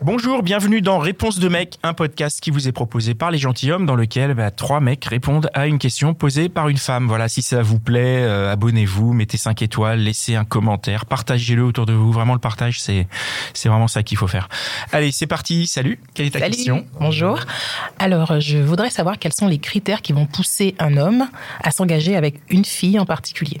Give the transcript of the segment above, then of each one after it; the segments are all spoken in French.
Bonjour, bienvenue dans Réponse de mec, un podcast qui vous est proposé par les gentilshommes dans lequel bah, trois mecs répondent à une question posée par une femme. Voilà, si ça vous plaît, euh, abonnez-vous, mettez 5 étoiles, laissez un commentaire, partagez-le autour de vous. Vraiment, le partage, c'est c'est vraiment ça qu'il faut faire. Allez, c'est parti. Salut. Quelle est ta Salut. question? Bonjour. Alors, je voudrais savoir quels sont les critères qui vont pousser un homme à s'engager avec une fille en particulier.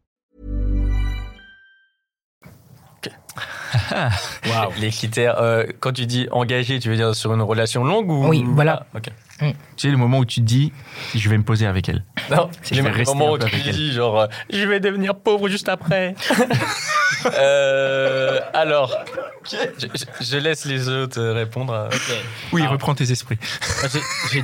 Les critères, euh, quand tu dis engagé, tu veux dire sur une relation longue ou Oui, voilà. Ah, ok. Tu sais, le moment où tu te dis, je vais me poser avec elle. Non, vais le moment où tu elle. dis genre, euh, je vais devenir pauvre juste après. Euh, alors, je, je- je laisse les autres répondre. Oui, Alors- reprends tes esprits. J'ai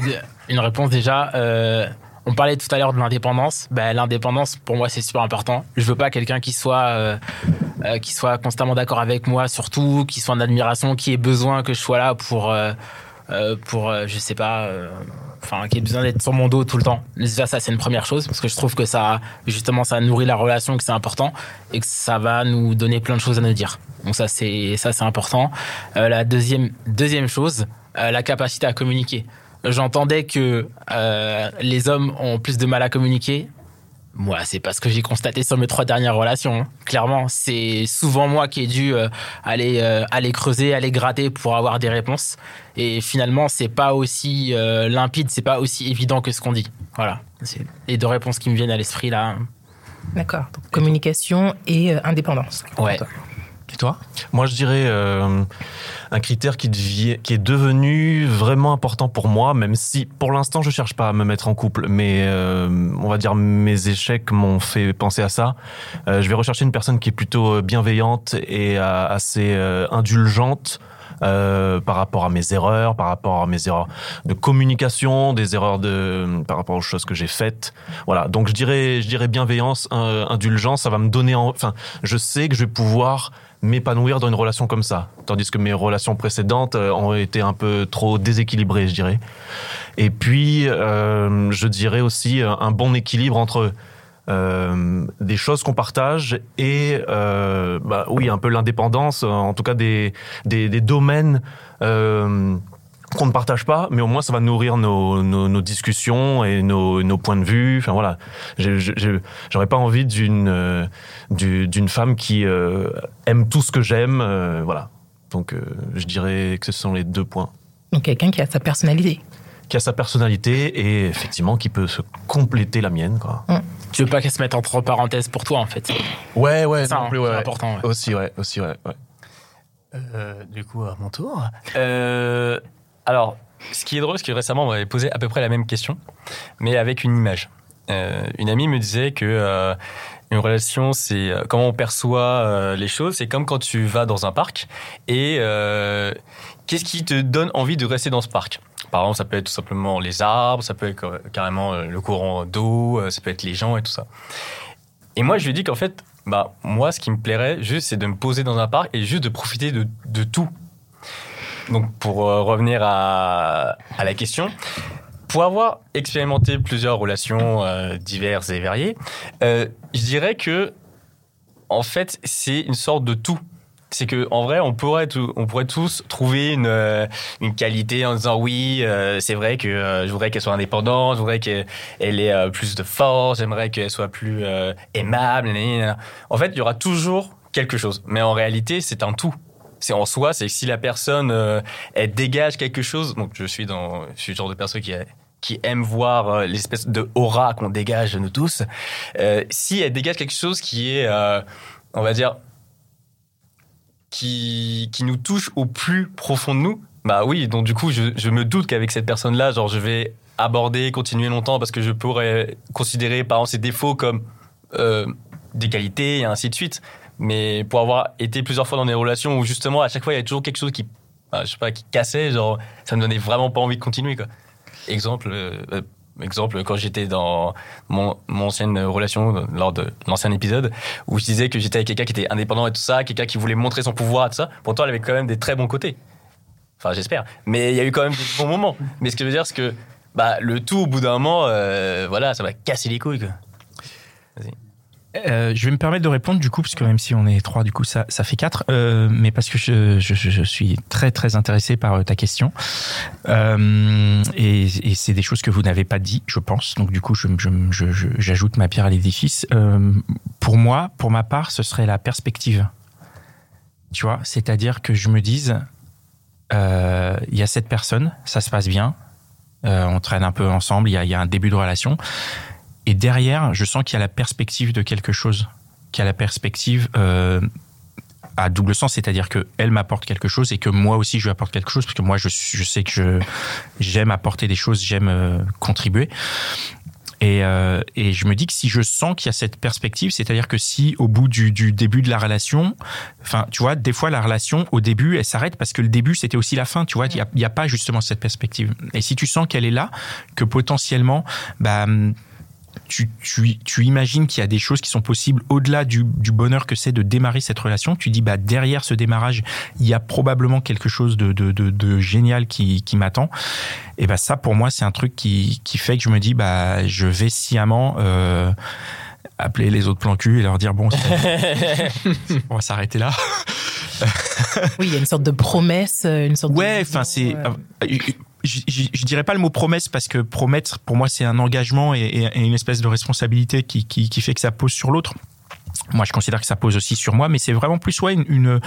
une réponse déjà. euh, on parlait tout à l'heure de l'indépendance. Ben, l'indépendance, pour moi, c'est super important. Je veux pas quelqu'un qui soit euh, qui soit constamment d'accord avec moi, surtout, qui soit en admiration, qui ait besoin que je sois là pour euh, euh, pour euh, je sais pas, euh, enfin, qui ait besoin d'être sur mon dos tout le temps. Déjà, ça, c'est une première chose parce que je trouve que ça, justement, ça nourrit la relation, que c'est important et que ça va nous donner plein de choses à nous dire. Donc ça, c'est ça, c'est important. La deuxième deuxième chose, la capacité à communiquer. J'entendais que les hommes ont plus de mal à communiquer. Moi, c'est parce que j'ai constaté sur mes trois dernières relations. hein. Clairement, c'est souvent moi qui ai dû euh, aller euh, aller creuser, aller gratter pour avoir des réponses. Et finalement, c'est pas aussi euh, limpide, c'est pas aussi évident que ce qu'on dit. Voilà, c'est les deux réponses qui me viennent à l'esprit là. D'accord. Donc, communication et euh, indépendance. Ouais. Toi Moi, je dirais euh, un critère qui, est devenu vraiment important pour moi, même si pour l'instant je cherche pas à me mettre en couple, mais euh, on va dire mes échecs m'ont fait penser à ça. Euh, je vais rechercher une personne qui est plutôt bienveillante et assez indulgente. par rapport à mes erreurs, par rapport à mes erreurs de communication, des erreurs de par rapport aux choses que j'ai faites. Voilà. Donc je dirais, je dirais bienveillance, indulgence. Ça va me donner, en- enfin, je sais que je vais pouvoir m'épanouir dans une relation comme ça. Tandis que mes relations précédentes euh, ont été un peu trop déséquilibrées, je dirais. Et puis, euh, je dirais aussi euh, un bon équilibre entre des choses qu'on partage et, bah, oui, un peu l'indépendance, en tout cas des, des, domaines qu'on ne partage pas, mais au moins ça va nourrir nos, nos, nos discussions et nos, nos points de vue. Enfin voilà, j'aurais pas envie d'une euh, du- d'une femme qui euh, aime tout ce que j'aime. euh, voilà. Donc euh, je dirais que ce sont les deux points. Donc, quelqu'un qui a sa personnalité. Qui a sa personnalité et effectivement qui peut se compléter la mienne. Quoi. Tu veux pas qu'elle se mette entre parenthèses pour toi en fait. Ouais, ouais, c'est ouais. important. ouais. Aussi, ouais, aussi, ouais. ouais. Euh, du coup, à mon tour. Euh, alors, ce qui est drôle, c'est que récemment, on m'avait posé à peu près la même question, mais avec une image. Euh, une amie me disait que euh, une relation, c'est euh, comment on perçoit les choses. C'est comme quand tu vas dans un parc et qu'est-ce qui te donne envie de rester dans ce parc? Par exemple, ça peut être tout simplement les arbres, ça peut être carrément le courant d'eau, ça peut être les gens et tout ça. Et moi, je lui ai dit qu'en fait, bah, moi, ce qui me plairait juste, c'est de me poser dans un parc et juste de profiter de tout. Donc, pour euh, revenir à, la question, pour avoir expérimenté plusieurs relations euh, diverses et variées, euh, je dirais que, en fait, c'est une sorte de tout. C'est que en vrai, on pourrait, tous trouver une, une qualité en disant oui, c'est vrai que je voudrais qu'elle soit indépendante, je voudrais qu'elle ait plus de force, j'aimerais qu'elle soit plus aimable. En fait, il y aura toujours quelque chose, mais en réalité, c'est un tout. C'est en soi, c'est que si la personne euh, elle dégage quelque chose, donc je suis dans, je suis le genre de personne qui qui aime voir euh, l'espèce de aura qu'on dégage nous tous. Euh, si elle dégage quelque chose qui est, on va dire, qui, qui nous touche au plus profond de nous, bah oui, donc du coup, je, me doute qu'avec cette personne-là, genre, je vais aborder, continuer longtemps parce que je pourrais considérer, par exemple, ses défauts comme des qualités et ainsi de suite. Mais pour avoir été plusieurs fois dans des relations où justement à chaque fois il y a toujours quelque chose qui, bah, je sais pas, qui cassait, genre ça me donnait vraiment pas envie de continuer quoi. Exemple, euh, euh, exemple quand j'étais dans mon, mon ancienne relation euh, lors de l'ancien épisode où je disais que j'étais avec quelqu'un qui était indépendant et tout ça, quelqu'un qui voulait montrer son pouvoir et tout ça. Pourtant elle avait quand même des très bons côtés. Enfin j'espère. Mais il y a eu quand même des bons moments. Mais ce que je veux dire c'est que bah le tout au bout d'un moment, voilà, ça va casser les couilles. Euh, je vais me permettre de répondre du coup, parce que même si on est trois, du coup, ça, ça fait quatre. Euh, mais parce que je, je, suis très très intéressé par euh, ta question. Et c'est des choses que vous n'avez pas dit, je pense. Donc du coup, j'ajoute ma pierre à l'édifice. Pour moi, pour ma part, ce serait la perspective. Tu vois, c'est-à-dire que je me dise, il y a cette personne, ça se passe bien, on traîne un peu ensemble, il y a un début de relation. Et derrière, je sens qu'il y a la perspective de quelque chose, qu'il y a la perspective euh, à double sens, c'est-à-dire que elle m'apporte quelque chose et que moi aussi je lui apporte quelque chose, parce que moi je, sais que je j'aime apporter des choses, j'aime euh, contribuer. Et, euh, et je me dis que si je sens qu'il y a cette perspective, c'est-à-dire que si au bout du, du début de la relation, enfin, tu vois, des fois la relation au début, elle s'arrête parce que le début c'était aussi la fin, tu vois, il n'y a, a pas justement cette perspective. Et si tu sens qu'elle est là, que potentiellement, bah, tu, tu, tu imagines qu'il y a des choses qui sont possibles au-delà du, du bonheur que c'est de démarrer cette relation. Tu dis, bah, derrière ce démarrage, il y a probablement quelque chose de, de, de, de génial qui, qui m'attend. Et bah, ça, pour moi, c'est un truc qui, qui fait que je me dis, bah, je vais sciemment euh, appeler les autres plans cul et leur dire, bon, c'est- on va s'arrêter là. Oui, il y a une sorte de promesse, une sorte de Ouais, enfin c'est. euh, euh, Je, je, je dirais pas le mot promesse parce que promettre pour moi c'est un engagement et, une espèce de responsabilité qui fait que ça pose sur l'autre. Moi, je considère que ça pose aussi sur moi, mais c'est vraiment plus ouais une, une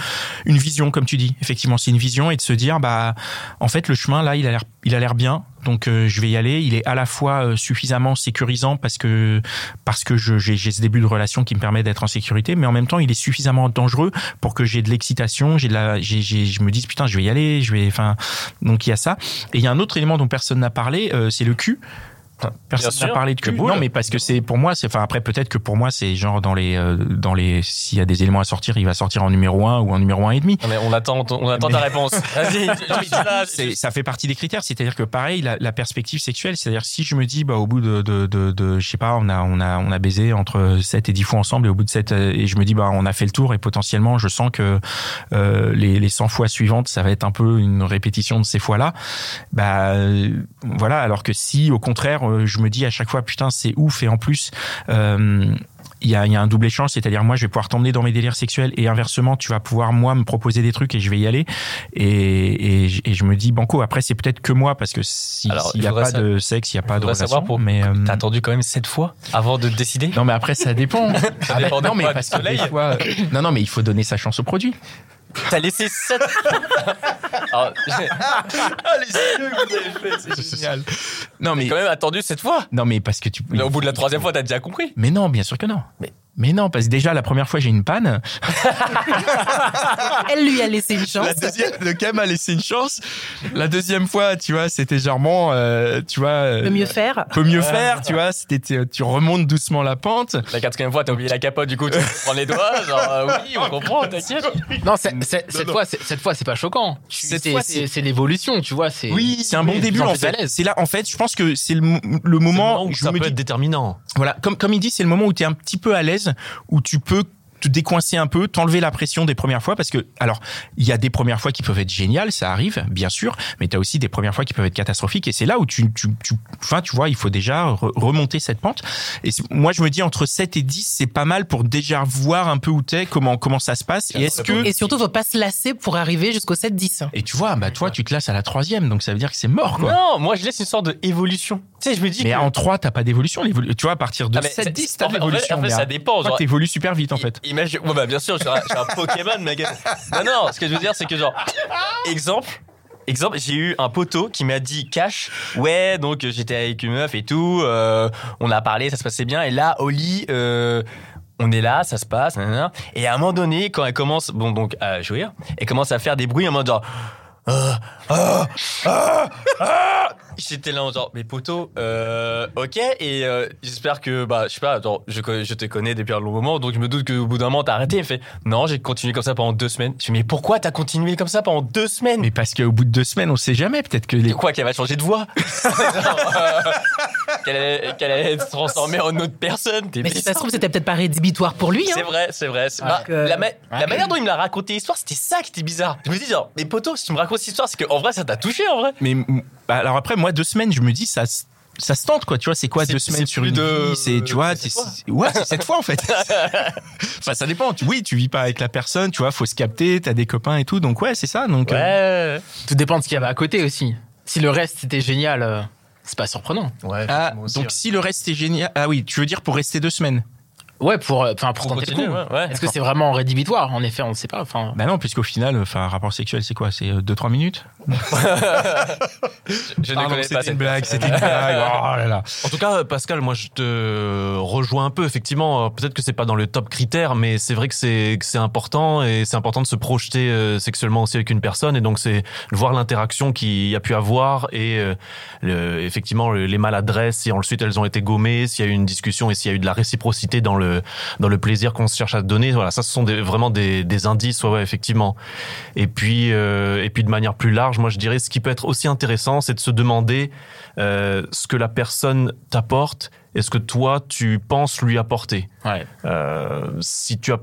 une vision, comme tu dis. Effectivement, c'est une vision et de se dire bah en fait le chemin là, il a l'air il a l'air bien, donc euh, je vais y aller. Il est à la fois euh, suffisamment sécurisant parce que parce que j'ai ce début de relation qui me permet d'être en sécurité, mais en même temps il est suffisamment dangereux pour que j'ai de l'excitation, j'ai de la, j'ai, j'ai- je me dise putain je vais y aller, je vais, enfin donc il y a ça. Et il y a un autre élément dont personne n'a parlé, euh, c'est le cul. Personne n'a parlé de cul. Non, mais parce que c'est pour moi, c'est enfin après peut-être que pour moi c'est genre dans les euh, dans les s'il y a des éléments à sortir, il va sortir en numéro 1 ou en numéro un et demi. Mais on attend, on attend ta réponse. Vas-y, ça fait partie des critères. C'est-à-dire que pareil, la, la perspective sexuelle, c'est-à-dire si je me dis, bah, au bout de, de, de, de- je sais pas, on a, on a, on a baisé entre 7 et 10 fois ensemble et au bout de 7, euh, et je me dis, bah, on a fait le tour et potentiellement, je sens que euh, les, les 100 fois suivantes, ça va être un peu une répétition de ces fois-là. Bah, euh, voilà. Alors que si, au contraire, euh, je me dis à chaque fois, putain, c'est ouf. Et en plus, euh, il y a, il y a un double échange, c'est-à-dire moi je vais pouvoir t'emmener dans mes délires sexuels et inversement tu vas pouvoir moi me proposer des trucs et je vais y aller. Et, et, je- et je me dis banco après c'est peut-être que moi parce que s'il il n'y a pas de sexe il n'y a pas de relation savoir pour- mais euh, T'as attendu quand même sept fois avant de décider. Non mais après ça dépend. Ah bah, dépend de non mais parce que des fois non non mais il faut donner sa chance au produit T'as laissé sept. Alors, j'ai ah les yeux que vous avez fait c'est génial non mais quand même attendu cette fois. non mais parce que tu Mais au bout de la troisième fois, t'as déjà compris. mais non bien sûr que non mais mais non parce que déjà la première fois j'ai une panne Elle lui a laissé une chance. La deuxième, le Cam a laissé une chance. La deuxième fois, tu vois, c'était bon, euh, tu vois, euh, Peut mieux faire. peut mieux faire, tu vois. C'était, tu- tu remontes doucement la pente. La quatrième fois, t'as oublié la capote, du coup, tu prends les doigts. Genre, euh, oui, on comprend, t'inquiète. Non, c'est- c'est- cette fois, c'est- cette fois, c'est pas choquant. Cette C'est- fois, c'est c'est- c'est l'évolution, tu vois. C'est Oui, c'est un bon oui, début en fait. l'aise. C'est là, en fait, je pense que c'est le, le moment où où je ça me peut dis, être déterminant. voilà, comme comme il dit, c'est le moment où tu es un petit peu à l'aise, où tu peux te décoincer un peu, t'enlever la pression des premières fois parce que alors il y a des premières fois qui peuvent être géniales, ça arrive bien sûr, mais tu as aussi des premières fois qui peuvent être catastrophiques et c'est là où tu tu tu enfin tu vois, il faut déjà re- remonter cette pente et moi je me dis entre 7 et 10, c'est pas mal pour déjà voir un peu où t'es, comment comment ça se passe et est-ce que Et surtout, faut pas se lasser pour arriver jusqu'au 7-10. et tu vois, bah toi tu te lasses à la troisième, donc ça veut dire que c'est mort quoi. Non, moi, je laisse une sorte d'évolution. Tu sais, je me dis Mais que. en 3, t'as pas d'évolution. Tu vois, à partir de Ah, mais 7, c'est- 10, t'as l'évolution. En fait, mais ça dépend. Genre, t'évolues super vite, en i- fait. Imagine, ouais, bah, bien sûr, suis un, un Pokémon, mec. Non, non, ce que je veux dire, c'est que, genre, exemple, exemple, j'ai eu un poteau qui m'a dit cash, ouais, donc euh, j'étais avec une meuf et tout, euh, on a parlé, ça se passait bien, et là, au lit, euh, on est là, ça se passe, nanana. et à un moment donné, quand elle commence, bon, donc, à jouir, elle commence à faire des bruits en mode genre, ah, ah, ah, ah. J'étais là en genre, mais poteau, euh, ok, et euh, j'espère que, bah, je sais pas, attends, je, je te connais depuis un long moment, donc je me doute qu'au bout d'un moment, t'as arrêté. Il me fait, non, j'ai continué comme ça pendant deux semaines. Je fais, mais pourquoi t'as continué comme ça pendant deux semaines? Mais parce qu'au bout de deux semaines, on sait jamais. Peut-être que les. Quoi, qu'elle va changer de voix? Genre, euh, Qu'elle allait, allait se transformer en autre personne Mais si bizarre. ça se trouve, c'était peut-être pas rédhibitoire pour lui. C'est Hein. vrai, c'est vrai. c'est- Parce bah, que- la, ma- la Ouais. manière dont il me l'a raconté l'histoire, c'était ça qui était bizarre. Je me dis genre, mais poteau, si tu me racontes cette histoire, c'est qu'en vrai, ça t'a touché en vrai. Mais bah, alors après, moi, deux semaines, je me dis, ça, se- ça se tente, quoi. Tu vois, c'est quoi deux semaines sur une de- vie? C'est, tu vois, c'est ouais, c'est cette fois en fait. enfin, ça dépend. Oui, tu vis pas avec la personne, tu vois, faut se capter, t'as des copains et tout. Donc ouais, c'est ça. Donc euh, Ouais. Tout dépend de ce qu'il y avait à côté aussi. Si le reste c'était génial, euh, c'est pas surprenant. Ouais, ah, donc si le reste est génial, ah oui, tu veux dire pour rester deux semaines? Ouais, pour, euh, enfin, pour, Pour tenter le continuer, coup. ouais, ouais. Est-ce que c'est vraiment rédhibitoire? En effet, on ne sait pas. Enfin, Bah non, puisqu'au final, enfin, un rapport sexuel, c'est quoi? C'est euh, deux trois minutes? Je ne Pardon, connais pas c'était une blague, c'était une blague. Oh là là. En tout cas, Pascal, moi je te rejoins un peu. Effectivement, euh, peut-être que c'est pas dans le top critère, mais c'est vrai que c'est que c'est important et c'est important de se projeter euh, sexuellement aussi avec une personne. Et donc c'est de voir l'interaction qu'il y a pu avoir et euh, le- effectivement le- les maladresses, si ensuite elles ont été gommées, s'il y a eu une discussion et s'il y a eu de la réciprocité dans le dans le plaisir qu'on se cherche à donner. Voilà, ça ce sont des, vraiment des, des indices, ouais, ouais, effectivement. Et puis euh, et puis de manière plus large, moi je dirais ce qui peut être aussi intéressant, c'est de se demander euh, ce que la personne t'apporte et ce que toi tu penses lui apporter. ouais. Euh, si tu as,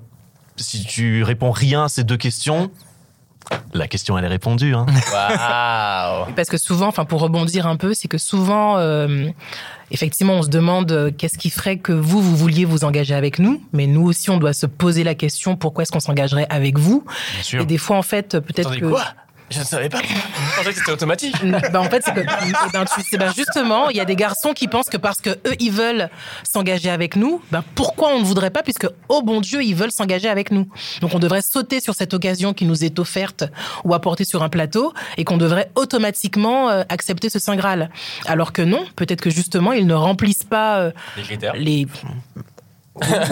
si tu réponds rien à ces deux questions, la question elle est répondue. Hein. Waouh. Parce que souvent, enfin pour rebondir un peu, c'est que souvent, euh, effectivement, on se demande euh, qu'est-ce qui ferait que vous, vous vouliez vous engager avec nous, mais nous aussi, on doit se poser la question pourquoi est-ce qu'on s'engagerait avec vous? Bien sûr. Et des fois, en fait, peut-être que quoi? Je ne savais pas. Je pensais que c'était automatique. bah, en fait, c'est que eh ben, tu sais, ben, justement, il y a des garçons qui pensent que parce que eux ils veulent s'engager avec nous, ben pourquoi on ne voudrait pas puisque oh bon Dieu ils veulent s'engager avec nous. Donc on devrait sauter sur cette occasion qui nous est offerte ou apportée sur un plateau et qu'on devrait automatiquement euh, accepter ce saint graal. Alors que non, peut-être que justement ils ne remplissent pas euh, Les critères. les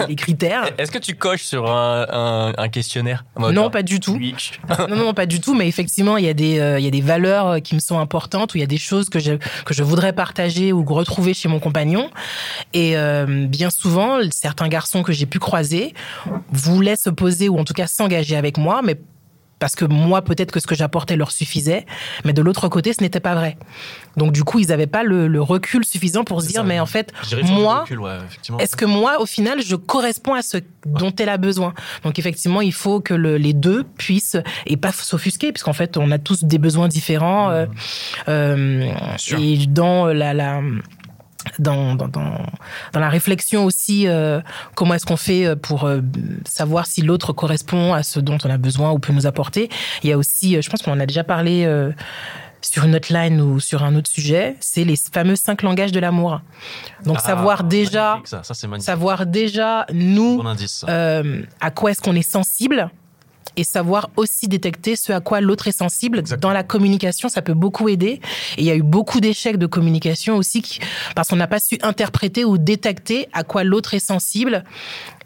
les critères. Est-ce que tu coches sur un, un- un questionnaire? Non, pas du tout. Non, non, pas du tout, mais effectivement, il y a des, euh, il y a des valeurs euh, qui me sont importantes, ou il y a des choses que je, que je voudrais partager ou retrouver chez mon compagnon. Et euh, bien souvent, certains garçons que j'ai pu croiser voulaient se poser, ou en tout cas s'engager avec moi, mais parce que moi, peut-être que ce que j'apportais leur suffisait, mais de l'autre côté, ce n'était pas vrai. Donc du coup, ils n'avaient pas le, le recul suffisant pour se dire, ça. mais en fait, moi, ouais, est-ce que moi, au final, je corresponds à ce dont elle a besoin? Donc effectivement, il faut que le- les deux puissent et pas s'offusquer, puisqu'en fait, on a tous des besoins différents. euh, euh, sûr. et dans la, la dans, dans, dans, la réflexion aussi, euh, comment est-ce qu'on fait pour euh, savoir si l'autre correspond à ce dont on a besoin ou peut nous apporter. Il y a aussi, euh, je pense qu'on en a déjà parlé euh, sur une autre line ou sur un autre sujet, c'est les fameux cinq langages de l'amour. Donc Ah, savoir déjà, ça, ça savoir déjà nous Bon indice. ça. euh, à quoi est-ce qu'on est sensible et savoir aussi détecter ce à quoi l'autre est sensible. Exactement. dans la communication ça peut beaucoup aider. Et il y a eu beaucoup d'échecs de communication aussi qui, parce qu'on n'a pas su interpréter ou détecter à quoi l'autre est sensible.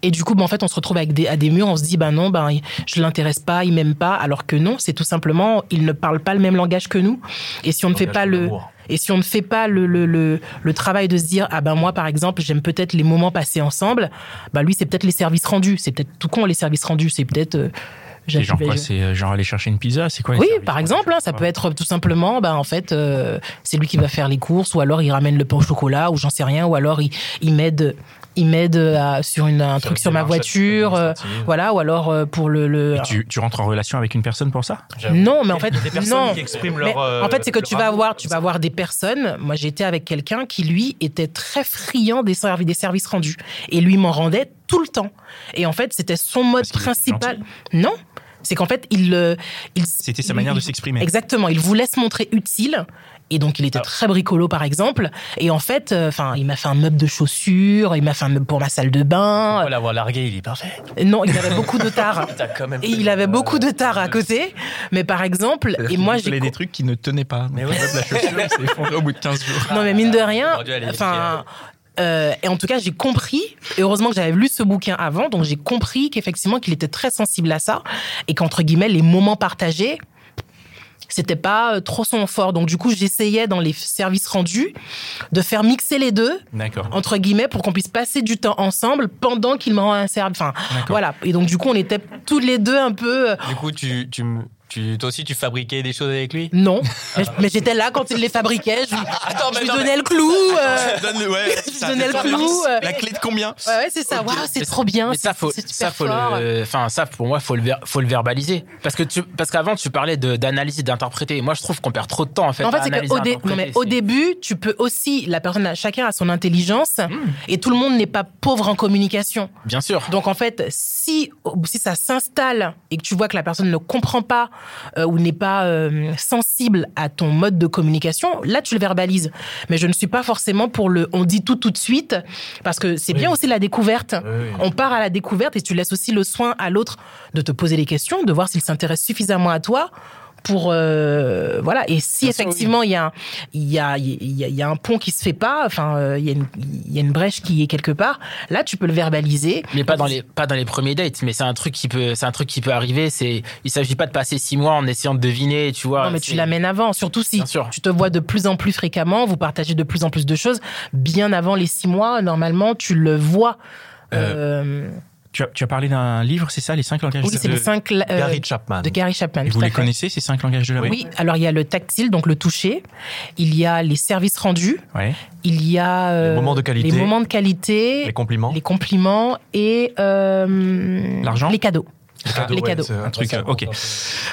Et du coup ben, en fait on se retrouve avec des, à des murs on se dit ben non ben je l'intéresse pas il m'aime pas alors que non c'est tout simplement il ne parle pas le même langage que nous. Et si on ne fait pas le et si on ne fait pas le, le, le, le travail de se dire, ah ben moi par exemple, j'aime peut-être les moments passés ensemble, bah lui c'est peut-être les services rendus, c'est peut-être tout con les services rendus, c'est peut-être... euh, C'est genre quoi C'est euh, genre aller chercher une pizza C'est quoi oui, par exemple, hein, ça peut être tout simplement, bah, en fait, euh, c'est lui qui va faire les courses, ou alors il ramène le pain au chocolat, ou j'en sais rien, ou alors il, il m'aide, il m'aide à- sur une, un truc sur ma voiture, euh, voilà, ou alors euh, pour le. tu, tu rentres en relation avec une personne pour ça? Non, mais en fait, Des personnes non. qui expriment Mais leur. euh, en fait, c'est que tu vas avoir, tu vas avoir des personnes. Moi, j'étais avec quelqu'un qui lui était très friand des services, des services rendus, et lui m'en rendait tout le temps. Et en fait, c'était son mode principal. Non, c'est qu'en fait, il, euh, il C'était sa il- manière de s'exprimer. Exactement, il voulait se montrer utile. Et donc, il était Ah. très bricolo, par exemple. Et en fait, euh, enfin, il m'a fait un meuble de chaussures, il m'a fait un meuble pour ma salle de bain. Pourquoi l'avoir largué, il est parfait. Non, il avait beaucoup de tard. Et il avait beaucoup de tard à côté. Mais par exemple, et moi, Il j'ai des trucs qui ne tenaient pas. Mais ouais. la chaussure s'est effondrée au bout de 15 jours. Non, mais mine de rien, aller enfin. euh, et en tout cas, j'ai compris, et heureusement que j'avais lu ce bouquin avant, donc j'ai compris qu'effectivement, qu'il était très sensible à ça, et qu'entre guillemets, les moments partagés, c'était pas euh, trop son fort. Donc du coup, j'essayais dans les services rendus de faire mixer les deux entre guillemets pour qu'on puisse passer du temps ensemble pendant qu'il me rend un service. Enfin, voilà. Et donc du coup, on était tous les deux un peu euh, Du coup, tu, tu, me- tu, toi aussi, tu fabriquais des choses avec lui non, mais, mais j'étais là quand il les fabriquait. Je, lui- Attends, je lui donnais le clou. euh, Donne- ouais, Je donnais le clou, euh. La clé de combien Ouais, ouais, c'est ça. Waouh, c'est trop bien. Mais ça, faut, ça, faut fort. le, enfin, ça, pour moi, faut le, ver- faut le verbaliser. Parce que tu, parce qu'avant, tu parlais de, d'analyse et d'interpréter. Moi, je trouve qu'on perd trop de temps, en fait. En c'est qu'au dé- au début, tu peux aussi, la personne, chacun a son intelligence Hmm. et tout le monde n'est pas pauvre en communication. Bien sûr. Donc en fait, si, si ça s'installe et que tu vois que la personne ne comprend pas euh, ou n'est pas euh, sensible à ton mode de communication, là tu le verbalises. Mais je ne suis pas forcément pour le on dit tout tout de suite parce que c'est bien aussi la découverte. On part à la découverte et tu laisses aussi le soin à l'autre de te poser les questions, de voir s'il s'intéresse suffisamment à toi pour euh, voilà et si Bien effectivement il y a un- il y a il y a, il y a un pont qui se fait pas enfin euh, il y a une il y a une brèche qui est quelque part là tu peux le verbaliser Mais pas dans les pas dans les premiers dates, mais c'est un truc qui peut c'est un truc qui peut arriver. C'est il s'agit pas de passer six mois en essayant de deviner, tu vois. Non, mais tu l'amènes avant, surtout si sûr. tu te vois de plus en plus fréquemment, vous partagez de plus en plus de choses. Bien avant les six mois, normalement, tu le vois. Euh, Tu as, tu as parlé d'un livre, c'est ça, les cinq langages oui, de, c'est les cinq euh, Gary Chapman. de Gary Chapman. Et vous les fait. connaissez, ces cinq langages de l'amour Oui, alors il y a le tactile, donc le toucher. Il y a les services rendus. Ouais. Il y a euh, Les moments de qualité. les moments de qualité, Les compliments. les compliments et euh, L'argent les cadeaux. les ouais, cadeaux. c'est- Un truc, ok.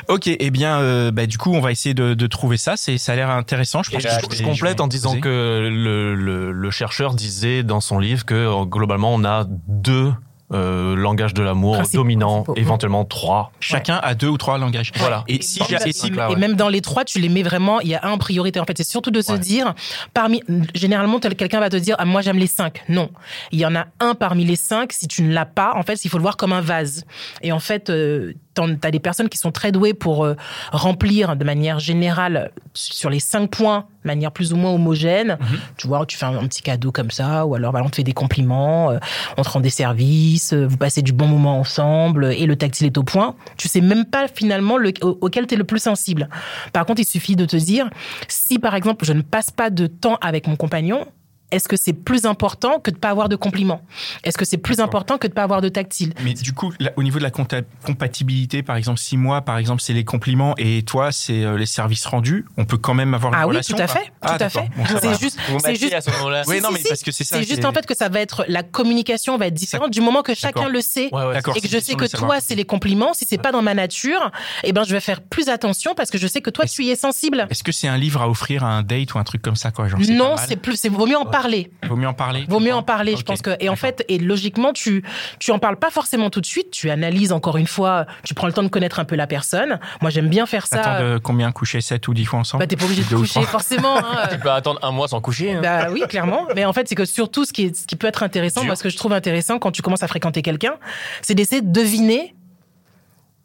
Ok, eh bien, euh, bah, du coup, on va essayer de, de trouver ça. C'est, ça a l'air intéressant. Je pense je, que je vais- complète en disant poser. que le, le- le chercheur disait dans son livre que euh, globalement on a deux euh, langages de l'amour Principaux, dominants, principaux. éventuellement trois. chacun a deux ou trois langages. Voilà. Et si, Et, et si- là, et ouais. même dans les trois, tu les mets vraiment. Il y a un en priorité. En fait, c'est surtout de se Ouais. dire, parmi généralement, quelqu'un va te dire, ah, moi j'aime les cinq. Non, il y en a un parmi les cinq. Si tu ne l'as pas, en fait, il faut le voir comme un vase. Et en fait, euh, t'as des personnes qui sont très douées pour euh, remplir de manière générale sur les cinq points, de manière plus ou moins homogène. Tu vois, tu fais un, un petit cadeau comme ça, ou alors bah, on te fait des compliments, euh, on te rend des services, euh, vous passez du bon moment ensemble, et le tactile est au point. Tu sais même pas finalement le, au- auquel tu es le plus sensible. Par contre, il suffit de te dire, si par exemple je ne passe pas de temps avec mon compagnon, est-ce que c'est plus important que de pas avoir de compliments Est-ce que c'est plus important que de pas avoir de tactile Mais du coup, là, au niveau de la compatibilité, par exemple, six mois, par exemple, c'est les compliments et toi, c'est euh, les services rendus. On peut quand même avoir une Ah oui, relation. tout à fait, Ah, tout à fait. Bon, c'est juste, c'est juste à ce moment-là. Oui, Si, non, si, mais si. parce que c'est ça. C'est juste en fait que ça va être la communication va être différente du moment que chacun le sait. Ouais. Et que je sais que toi, c'est les compliments. Si c'est pas dans ma nature, eh ben, je vais faire plus attention parce que je sais que toi, tu y es sensible. Est-ce que c'est un livre à offrir à un date ou un truc comme ça, quoi genre, Non, c'est plus, c'est vaut mieux en parler. Vaut mieux en parler. Vaut mieux en parler, je pense que. Et en fait, et logiquement, tu, tu en parles pas forcément tout de suite. Tu analyses encore une fois. Tu prends le temps de connaître un peu la personne. Moi, j'aime bien faire ça. T'attends de combien coucher 7 ou 10 fois ensemble? Bah, t'es pas obligé de coucher forcément. hein. Tu peux attendre un mois sans coucher. hein. Bah oui, clairement. Mais en fait, c'est que surtout, ce qui, est, ce qui peut être intéressant, Dur. moi, ce que je trouve intéressant quand tu commences à fréquenter quelqu'un, c'est d'essayer de deviner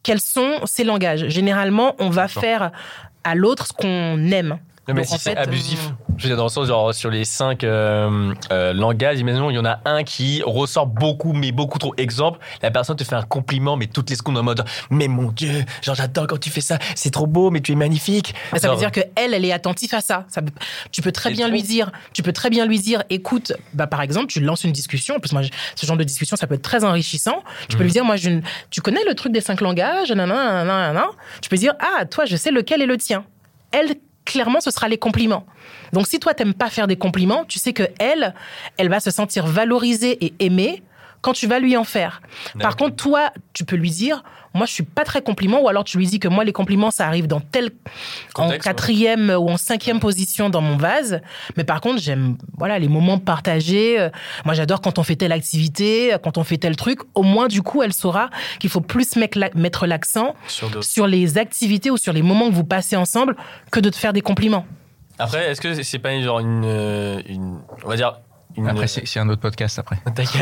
quels sont ses langages. Généralement, on va faire à l'autre ce qu'on aime. Non, mais si en c'est abusif, euh, je veux dire, dans le sens, genre, sur les cinq euh, euh, langages, imaginons, il y en a un qui ressort beaucoup, mais beaucoup trop. Exemple, la personne te fait un compliment, mais toutes les secondes en mode, mais mon Dieu, genre, j'adore quand tu fais ça, c'est trop beau, mais tu es magnifique. Ça veut dire que elle, est attentive à ça. tu peux très bien trop. lui dire, tu peux très bien lui dire, écoute, bah par exemple, tu lances une discussion. En plus, moi, ce genre de discussion, ça peut être très enrichissant. Tu peux lui dire, moi, je, tu connais le truc des cinq langages, nanana, nanana. Tu peux dire, ah, toi, je sais lequel est le tien. Elle, clairement, ce sera les compliments. Donc, si toi, t'aimes pas faire des compliments, tu sais que elle, elle va se sentir valorisée et aimée quand tu vas lui en faire. Par contre, toi, tu peux lui dire, moi, je suis pas très compliment, ou alors tu lui dis que moi, les compliments, ça arrive dans tel, en quatrième ou en cinquième position dans mon vase. Mais par contre, j'aime, voilà, les moments partagés. Euh, Moi, j'adore quand on fait telle activité, euh, quand on fait tel truc. Au moins, du coup, elle saura qu'il faut plus mettre la- mettre l'accent Sur les activités ou sur les moments que vous passez ensemble que de te faire des compliments. Après, est-ce que c'est pas une- genre une, euh, une- on va dire, une- Après, c'est c'est un autre podcast après. T'inquiète.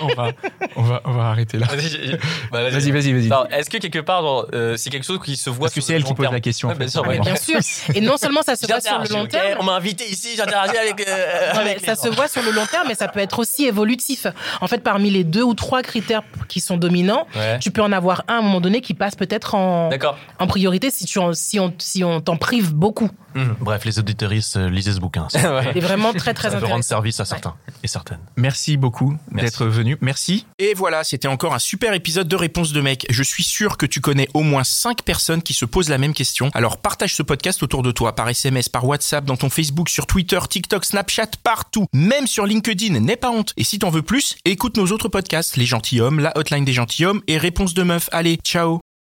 on, va, on, va, on va arrêter là. Vas-y, bah, Vas-y, vas-y, Est-ce que quelque part, euh, c'est quelque chose qui se voit Parce que c'est le elle qui long pose terme la question. en Ouais, bien fait. sûr, ouais. bien sûr. Et non seulement ça se voit sur le long terme, On m'a invité ici, j'interagis avec. euh, Non, avec ça les se gens. voit sur le long terme, mais ça peut être aussi évolutif. En fait, parmi les deux ou trois critères qui sont dominants, Ouais. tu peux en avoir un à un moment donné qui passe peut-être en, D'accord. en priorité si, tu en- si on, si on t'en prive beaucoup. Bref, les auditeuristes, euh, lisez ce bouquin. C'est vraiment très très intéressant. service à certains et certaines. Merci beaucoup d'être venu. Merci. Et voilà, c'était encore un super épisode de Réponse de mec. Je suis sûr que tu connais au moins 5 personnes qui se posent la même question. Alors partage ce podcast autour de toi, par SMS, par WhatsApp, dans ton Facebook, sur Twitter, TikTok, Snapchat, partout. Même sur LinkedIn, n'aie pas honte. Et si t'en veux plus, écoute nos autres podcasts, Les Gentilhommes, La Hotline des Gentilhommes et Réponse de Meuf. Allez, ciao